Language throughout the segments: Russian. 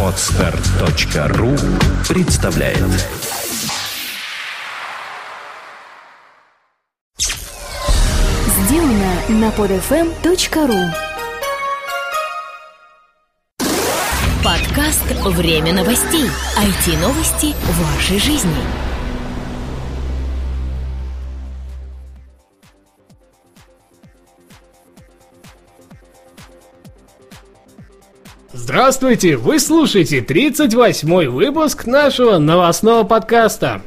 Отстар.ру представляет Сделано на podfm.ru Подкаст «Время новостей». IT-новости вашей жизни. Здравствуйте! Вы слушаете 38-й выпуск нашего новостного подкаста.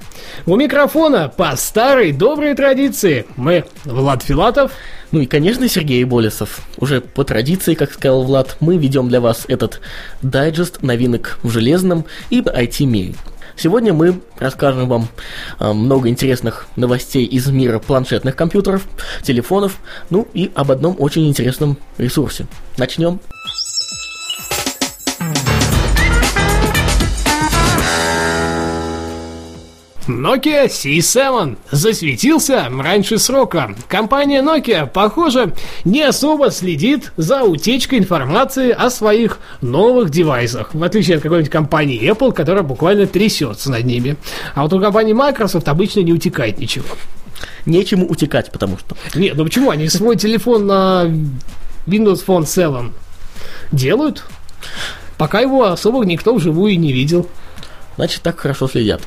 У микрофона по старой доброй традиции мы Влад Филатов. Ну и, конечно, Сергей Болесов. Уже по традиции, как сказал Влад, мы ведем для вас этот дайджест новинок в железном и IT-мире. Сегодня мы расскажем вам э, много интересных новостей из мира планшетных компьютеров, телефонов, ну и об одном очень интересном ресурсе. Начнем. Nokia C7 засветился раньше срока. Компания Nokia, похоже, не особо следит за утечкой информации о своих новых девайсах, в отличие от какой-нибудь компании Apple, которая буквально трясется над ними. А вот у компании Microsoft обычно не утекает ничего. Нечему утекать, потому что. Нет, ну почему? Они свой телефон на Windows Phone 7 делают, пока его особо никто вживую не видел значит так хорошо следят.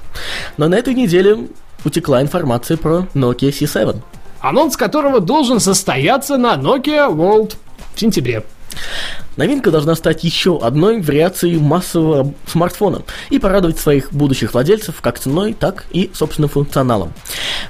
Но на этой неделе утекла информация про Nokia C7. Анонс которого должен состояться на Nokia World в сентябре. Новинка должна стать еще одной вариацией массового смартфона и порадовать своих будущих владельцев как ценой, так и собственным функционалом.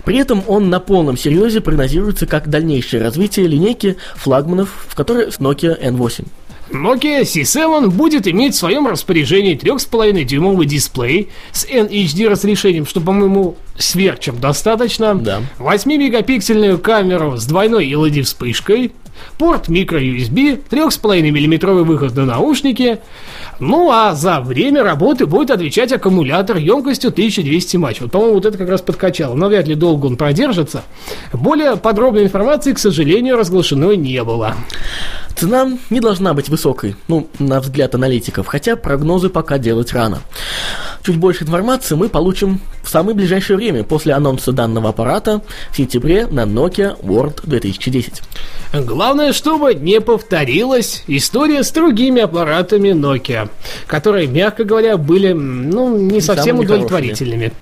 При этом он на полном серьезе прогнозируется как дальнейшее развитие линейки флагманов, в которой Nokia N8. Nokia C7 будет иметь в своем распоряжении 3,5-дюймовый дисплей с NHD разрешением, что, по-моему, сверх чем достаточно, да. 8-мегапиксельную камеру с двойной LED вспышкой, порт micro-USB, 3,5 мм выход на наушники, ну а за время работы будет отвечать аккумулятор емкостью 1200 матч. Вот, по-моему, вот это как раз подкачало, но вряд ли долго он продержится. Более подробной информации, к сожалению, разглашено не было. Цена не должна быть высокой, ну, на взгляд аналитиков, хотя прогнозы пока делать рано. Чуть больше информации мы получим в самое ближайшее время после анонса данного аппарата в сентябре на Nokia World 2010. Главное, чтобы не повторилась история с другими аппаратами Nokia, которые, мягко говоря, были ну, не совсем удовлетворительными.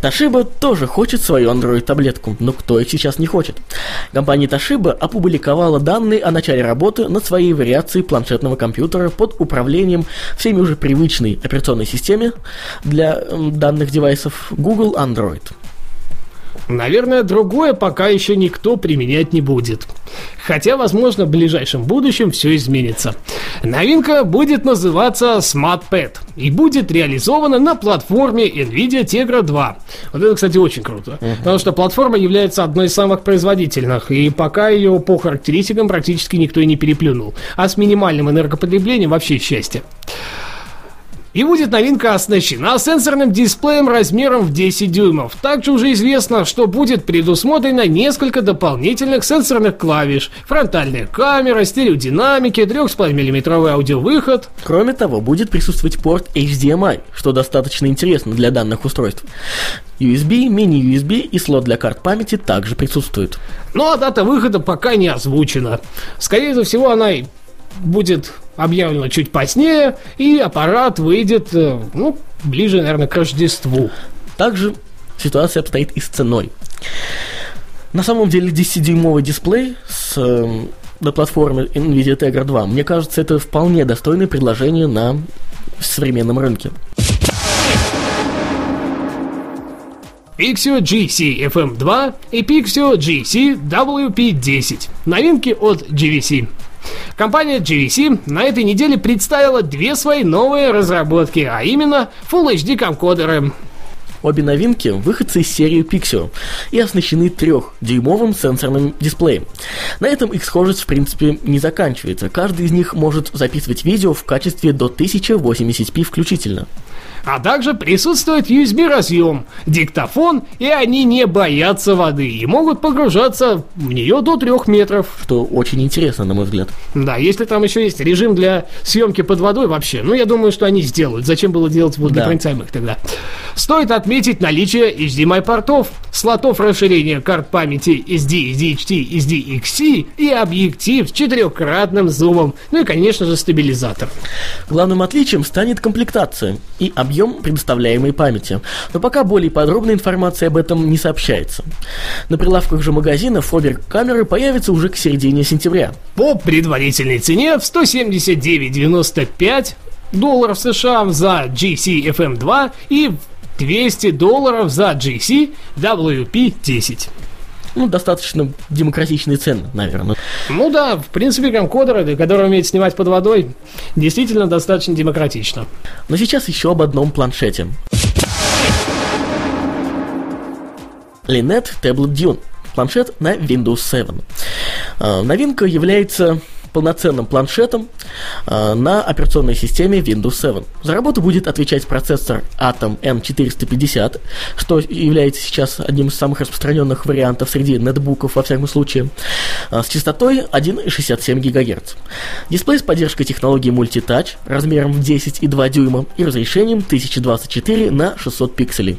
Toshiba тоже хочет свою Android-таблетку, но кто их сейчас не хочет? Компания Toshiba опубликовала данные о начале работы над своей вариацией планшетного компьютера под управлением всеми уже привычной операционной системе для данных девайсов Google Android. Наверное, другое пока еще никто применять не будет. Хотя, возможно, в ближайшем будущем все изменится. Новинка будет называться SmartPad и будет реализована на платформе NVIDIA Tegra 2. Вот это, кстати, очень круто. Uh-huh. Потому что платформа является одной из самых производительных, и пока ее по характеристикам практически никто и не переплюнул. А с минимальным энергопотреблением вообще счастье. И будет новинка оснащена сенсорным дисплеем размером в 10 дюймов. Также уже известно, что будет предусмотрено несколько дополнительных сенсорных клавиш, фронтальная камера, стереодинамики, 3,5 мм аудиовыход. Кроме того, будет присутствовать порт HDMI, что достаточно интересно для данных устройств. USB, мини-USB и слот для карт памяти также присутствуют. Ну а дата выхода пока не озвучена. Скорее всего, она будет объявлено чуть позднее, и аппарат выйдет, э, ну, ближе, наверное, к Рождеству. Также ситуация обстоит и с ценой. На самом деле 10-дюймовый дисплей с э, на платформе NVIDIA Tegra 2, мне кажется, это вполне достойное предложение на современном рынке. Pixio GC FM2 и Pixio GC WP10. Новинки от GVC. Компания GVC на этой неделе представила две свои новые разработки, а именно Full HD камкодеры. Обе новинки – выходцы из серии Pixio и оснащены трехдюймовым сенсорным дисплеем. На этом их схожесть в принципе не заканчивается. Каждый из них может записывать видео в качестве до 1080p включительно. А также присутствует USB-разъем, диктофон, и они не боятся воды и могут погружаться в нее до трех метров. Что очень интересно, на мой взгляд. Да, если там еще есть режим для съемки под водой вообще, ну, я думаю, что они сделают. Зачем было делать водонепроницаемых тогда? Стоит отметить наличие HDMI-портов, слотов расширения карт памяти SD, SDHT, SDXC и объектив с четырехкратным зумом, ну и, конечно же, стабилизатор. Главным отличием станет комплектация и объем предоставляемой памяти, но пока более подробная информация об этом не сообщается. На прилавках же магазинов обе камеры появятся уже к середине сентября. По предварительной цене в 179,95 долларов США за GC FM2 и 200 долларов за GC WP10. Ну, достаточно демократичные цены, наверное. Ну да, в принципе, камкодеры, которые умеют снимать под водой, действительно достаточно демократично. Но сейчас еще об одном планшете. Linet Tablet Dune. Планшет на Windows 7. А, новинка является полноценным планшетом э, на операционной системе Windows 7. За работу будет отвечать процессор Atom M450, что является сейчас одним из самых распространенных вариантов среди нетбуков, во всяком случае, э, с частотой 1,67 ГГц. Дисплей с поддержкой технологии Multitouch размером в 10,2 дюйма и разрешением 1024 на 600 пикселей.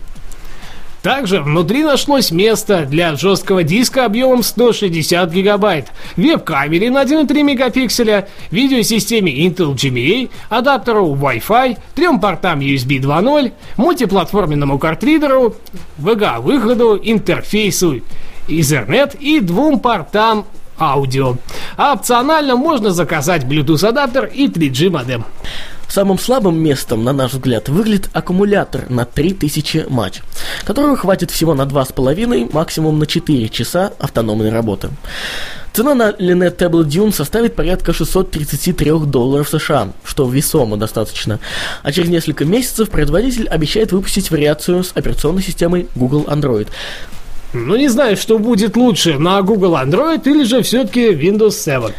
Также внутри нашлось место для жесткого диска объемом 160 гигабайт, веб-камере на 1,3 мегапикселя, видеосистеме Intel GMA, адаптеру Wi-Fi, трем портам USB 2.0, мультиплатформенному картридеру, VGA-выходу, интерфейсу Ethernet и двум портам аудио. А опционально можно заказать Bluetooth адаптер и 3G модем. Самым слабым местом, на наш взгляд, выглядит аккумулятор на 3000 матч, которого хватит всего на 2,5, максимум на 4 часа автономной работы. Цена на Linet Tablet Dune составит порядка 633 долларов США, что весомо достаточно. А через несколько месяцев производитель обещает выпустить вариацию с операционной системой Google Android. Ну не знаю, что будет лучше, на Google Android или же все-таки Windows 7.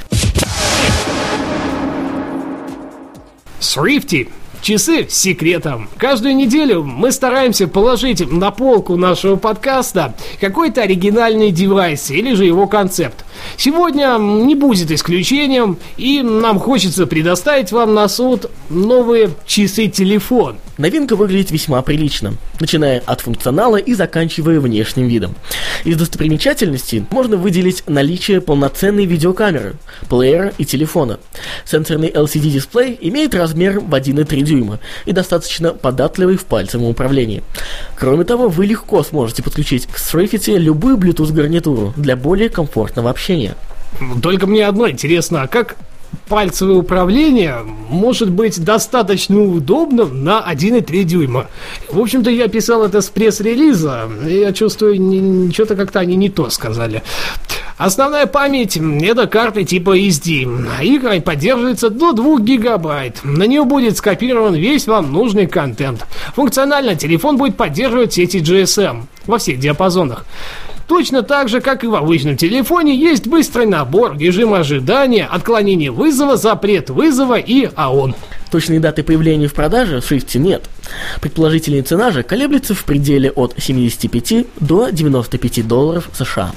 Srifty Часы с секретом. Каждую неделю мы стараемся положить на полку нашего подкаста какой-то оригинальный девайс или же его концепт. Сегодня не будет исключением, и нам хочется предоставить вам на суд новые часы-телефон. Новинка выглядит весьма прилично, начиная от функционала и заканчивая внешним видом. Из достопримечательностей можно выделить наличие полноценной видеокамеры, плеера и телефона. Сенсорный LCD-дисплей имеет размер в 1,3 дюйма и достаточно податливый в пальцевом управлении. Кроме того, вы легко сможете подключить к Srifity любую Bluetooth-гарнитуру для более комфортного общения. Только мне одно интересно, а как пальцевое управление может быть достаточно удобным на 1,3 дюйма. В общем-то, я писал это с пресс-релиза, и я чувствую, что-то как-то они не то сказали. Основная память – это карты типа SD. Игрой поддерживается до 2 гигабайт. На нее будет скопирован весь вам нужный контент. Функционально телефон будет поддерживать сети GSM во всех диапазонах. Точно так же, как и в обычном телефоне, есть быстрый набор, режим ожидания, отклонение вызова, запрет вызова и АОН. Точной даты появления в продаже в Swift нет. Предположительная цена же колеблется в пределе от 75 до 95 долларов США.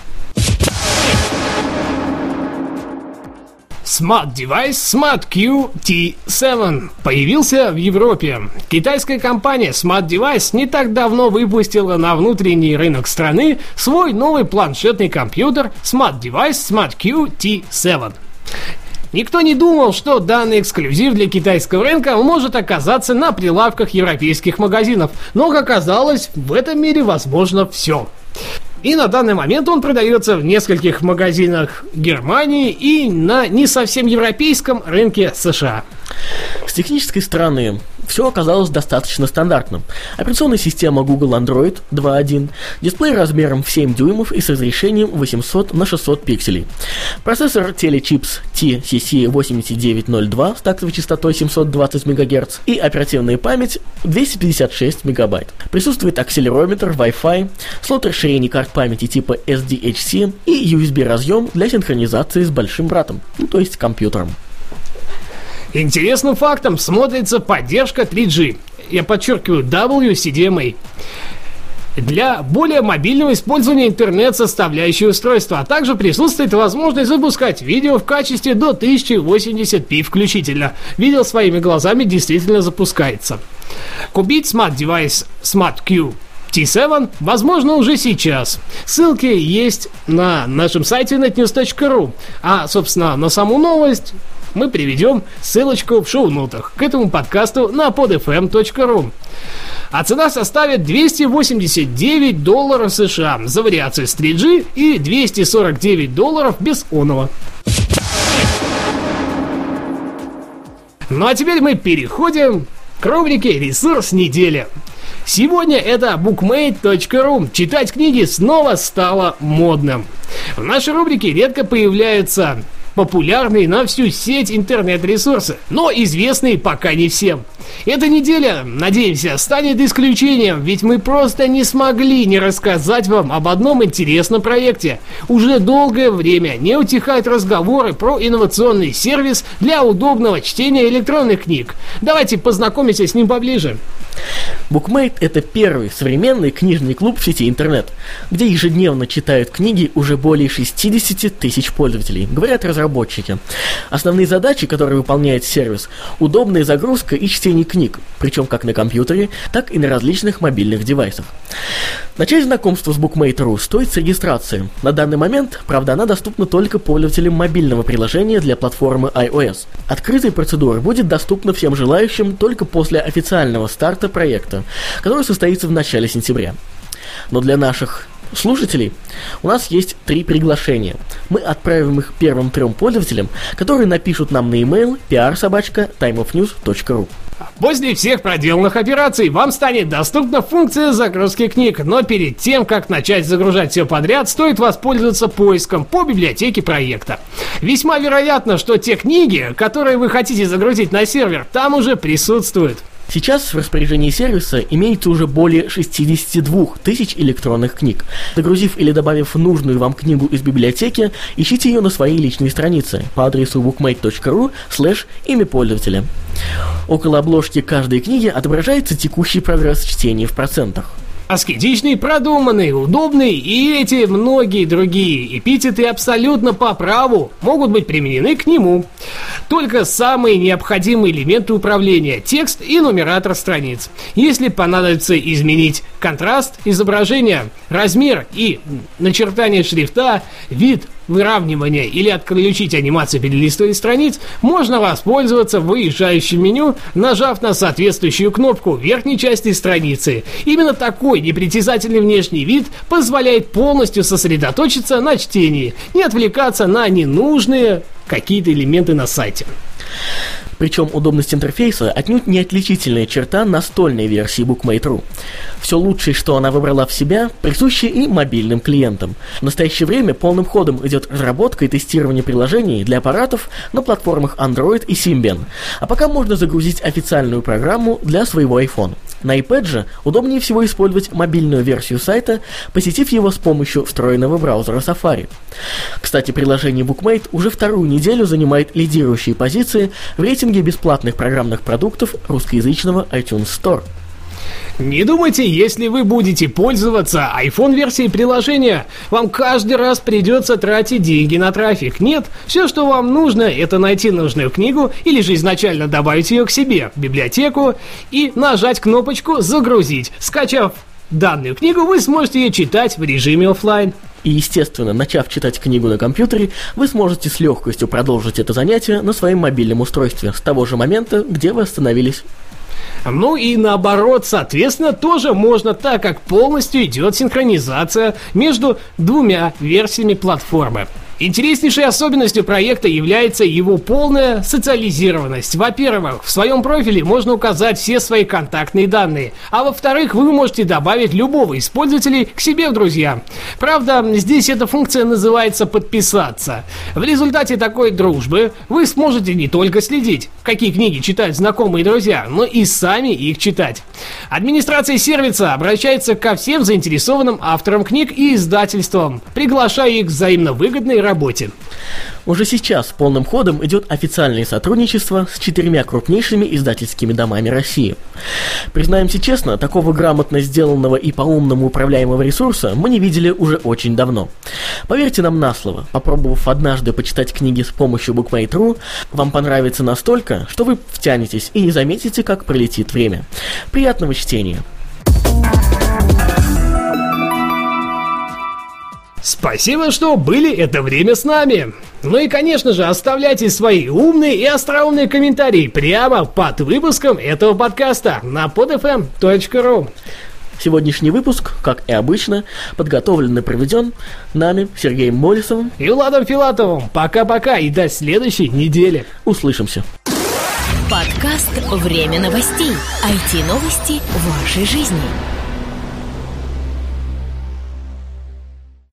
Smart Device Smart Q T7 появился в Европе. Китайская компания Smart Device не так давно выпустила на внутренний рынок страны свой новый планшетный компьютер Smart Device Smart Q T7. Никто не думал, что данный эксклюзив для китайского рынка может оказаться на прилавках европейских магазинов, но, как оказалось, в этом мире возможно все. И на данный момент он продается в нескольких магазинах Германии и на не совсем европейском рынке США. С технической стороны все оказалось достаточно стандартным. Операционная система Google Android 2.1, дисплей размером в 7 дюймов и с разрешением 800 на 600 пикселей. Процессор Telechips TCC8902 с тактовой частотой 720 МГц и оперативная память 256 МБ. Присутствует акселерометр, Wi-Fi, слот расширений карт памяти типа SDHC и USB-разъем для синхронизации с большим братом, ну, то есть компьютером. Интересным фактом смотрится поддержка 3G. я подчеркиваю, WCDMA для более мобильного использования интернет-составляющей устройства, а также присутствует возможность запускать видео в качестве до 1080p включительно. Видео своими глазами действительно запускается. Купить смарт-девайс Smart Q T7 возможно уже сейчас. Ссылки есть на нашем сайте netnews.ru. А, собственно, на саму новость мы приведем ссылочку в шоу-нотах к этому подкасту на podfm.ru. А цена составит 289 долларов США за вариацию с 3G и 249 долларов без оного. Ну а теперь мы переходим к рубрике «Ресурс недели». Сегодня это bookmate.ru. Читать книги снова стало модным. В нашей рубрике редко появляются популярные на всю сеть интернет-ресурсы, но известные пока не всем. Эта неделя, надеемся, станет исключением, ведь мы просто не смогли не рассказать вам об одном интересном проекте. Уже долгое время не утихают разговоры про инновационный сервис для удобного чтения электронных книг. Давайте познакомимся с ним поближе. Bookmate – это первый современный книжный клуб в сети интернет, где ежедневно читают книги уже более 60 тысяч пользователей, говорят разработчики. Основные задачи, которые выполняет сервис – удобная загрузка и чтение книг, причем как на компьютере, так и на различных мобильных девайсах. Начать знакомство с Bookmate.ru стоит с регистрации. На данный момент, правда, она доступна только пользователям мобильного приложения для платформы iOS. Открытая процедура будет доступна всем желающим только после официального старта проекта, который состоится в начале сентября. Но для наших слушателей у нас есть три приглашения. Мы отправим их первым трем пользователям, которые напишут нам на e-mail prsobachka.timeofnews.ru. После всех проделанных операций вам станет доступна функция загрузки книг, но перед тем, как начать загружать все подряд, стоит воспользоваться поиском по библиотеке проекта. Весьма вероятно, что те книги, которые вы хотите загрузить на сервер, там уже присутствуют. Сейчас в распоряжении сервиса имеется уже более 62 тысяч электронных книг. Загрузив или добавив нужную вам книгу из библиотеки, ищите ее на своей личной странице по адресу bookmate.ru слэш имя пользователя. Около обложки каждой книги отображается текущий прогресс чтения в процентах. Аскетичный, продуманный, удобный и эти многие другие эпитеты абсолютно по праву могут быть применены к нему. Только самые необходимые элементы управления – текст и нумератор страниц. Если понадобится изменить контраст изображения, размер и начертание шрифта, вид, выравнивания или отключить анимацию перелистывания страниц, можно воспользоваться выезжающим меню, нажав на соответствующую кнопку в верхней части страницы. Именно такой непритязательный внешний вид позволяет полностью сосредоточиться на чтении, не отвлекаться на ненужные какие-то элементы на сайте. Причем удобность интерфейса отнюдь не отличительная черта настольной версии Bookmate.ru. Все лучшее, что она выбрала в себя, присуще и мобильным клиентам. В настоящее время полным ходом идет разработка и тестирование приложений для аппаратов на платформах Android и Symbian. А пока можно загрузить официальную программу для своего iPhone. На iPad же удобнее всего использовать мобильную версию сайта, посетив его с помощью встроенного браузера Safari. Кстати, приложение Bookmate уже вторую неделю занимает лидирующие позиции в рейтинге бесплатных программных продуктов русскоязычного iTunes Store. Не думайте, если вы будете пользоваться iPhone-версией приложения, вам каждый раз придется тратить деньги на трафик. Нет, все, что вам нужно, это найти нужную книгу или же изначально добавить ее к себе в библиотеку и нажать кнопочку «Загрузить». Скачав данную книгу, вы сможете ее читать в режиме офлайн. И, естественно, начав читать книгу на компьютере, вы сможете с легкостью продолжить это занятие на своем мобильном устройстве с того же момента, где вы остановились. Ну и наоборот, соответственно, тоже можно, так как полностью идет синхронизация между двумя версиями платформы. Интереснейшей особенностью проекта является его полная социализированность. Во-первых, в своем профиле можно указать все свои контактные данные, а во-вторых, вы можете добавить любого из пользователей к себе в друзья. Правда, здесь эта функция называется «подписаться». В результате такой дружбы вы сможете не только следить, какие книги читают знакомые друзья, но и сами их читать. Администрация сервиса обращается ко всем заинтересованным авторам книг и издательствам, приглашая их взаимно выгодной работе. Уже сейчас полным ходом идет официальное сотрудничество с четырьмя крупнейшими издательскими домами России. Признаемся честно, такого грамотно сделанного и по-умному управляемого ресурса мы не видели уже очень давно. Поверьте нам на слово, попробовав однажды почитать книги с помощью BookMate.ru, вам понравится настолько, что вы втянетесь и не заметите, как пролетит время. Приятного чтения! Спасибо, что были это время с нами. Ну и, конечно же, оставляйте свои умные и остроумные комментарии прямо под выпуском этого подкаста на podfm.ru. Сегодняшний выпуск, как и обычно, подготовлен и проведен нами, Сергеем Молисовым и Владом Филатовым. Пока-пока и до следующей недели. Услышимся. Подкаст «Время новостей». IT-новости вашей жизни.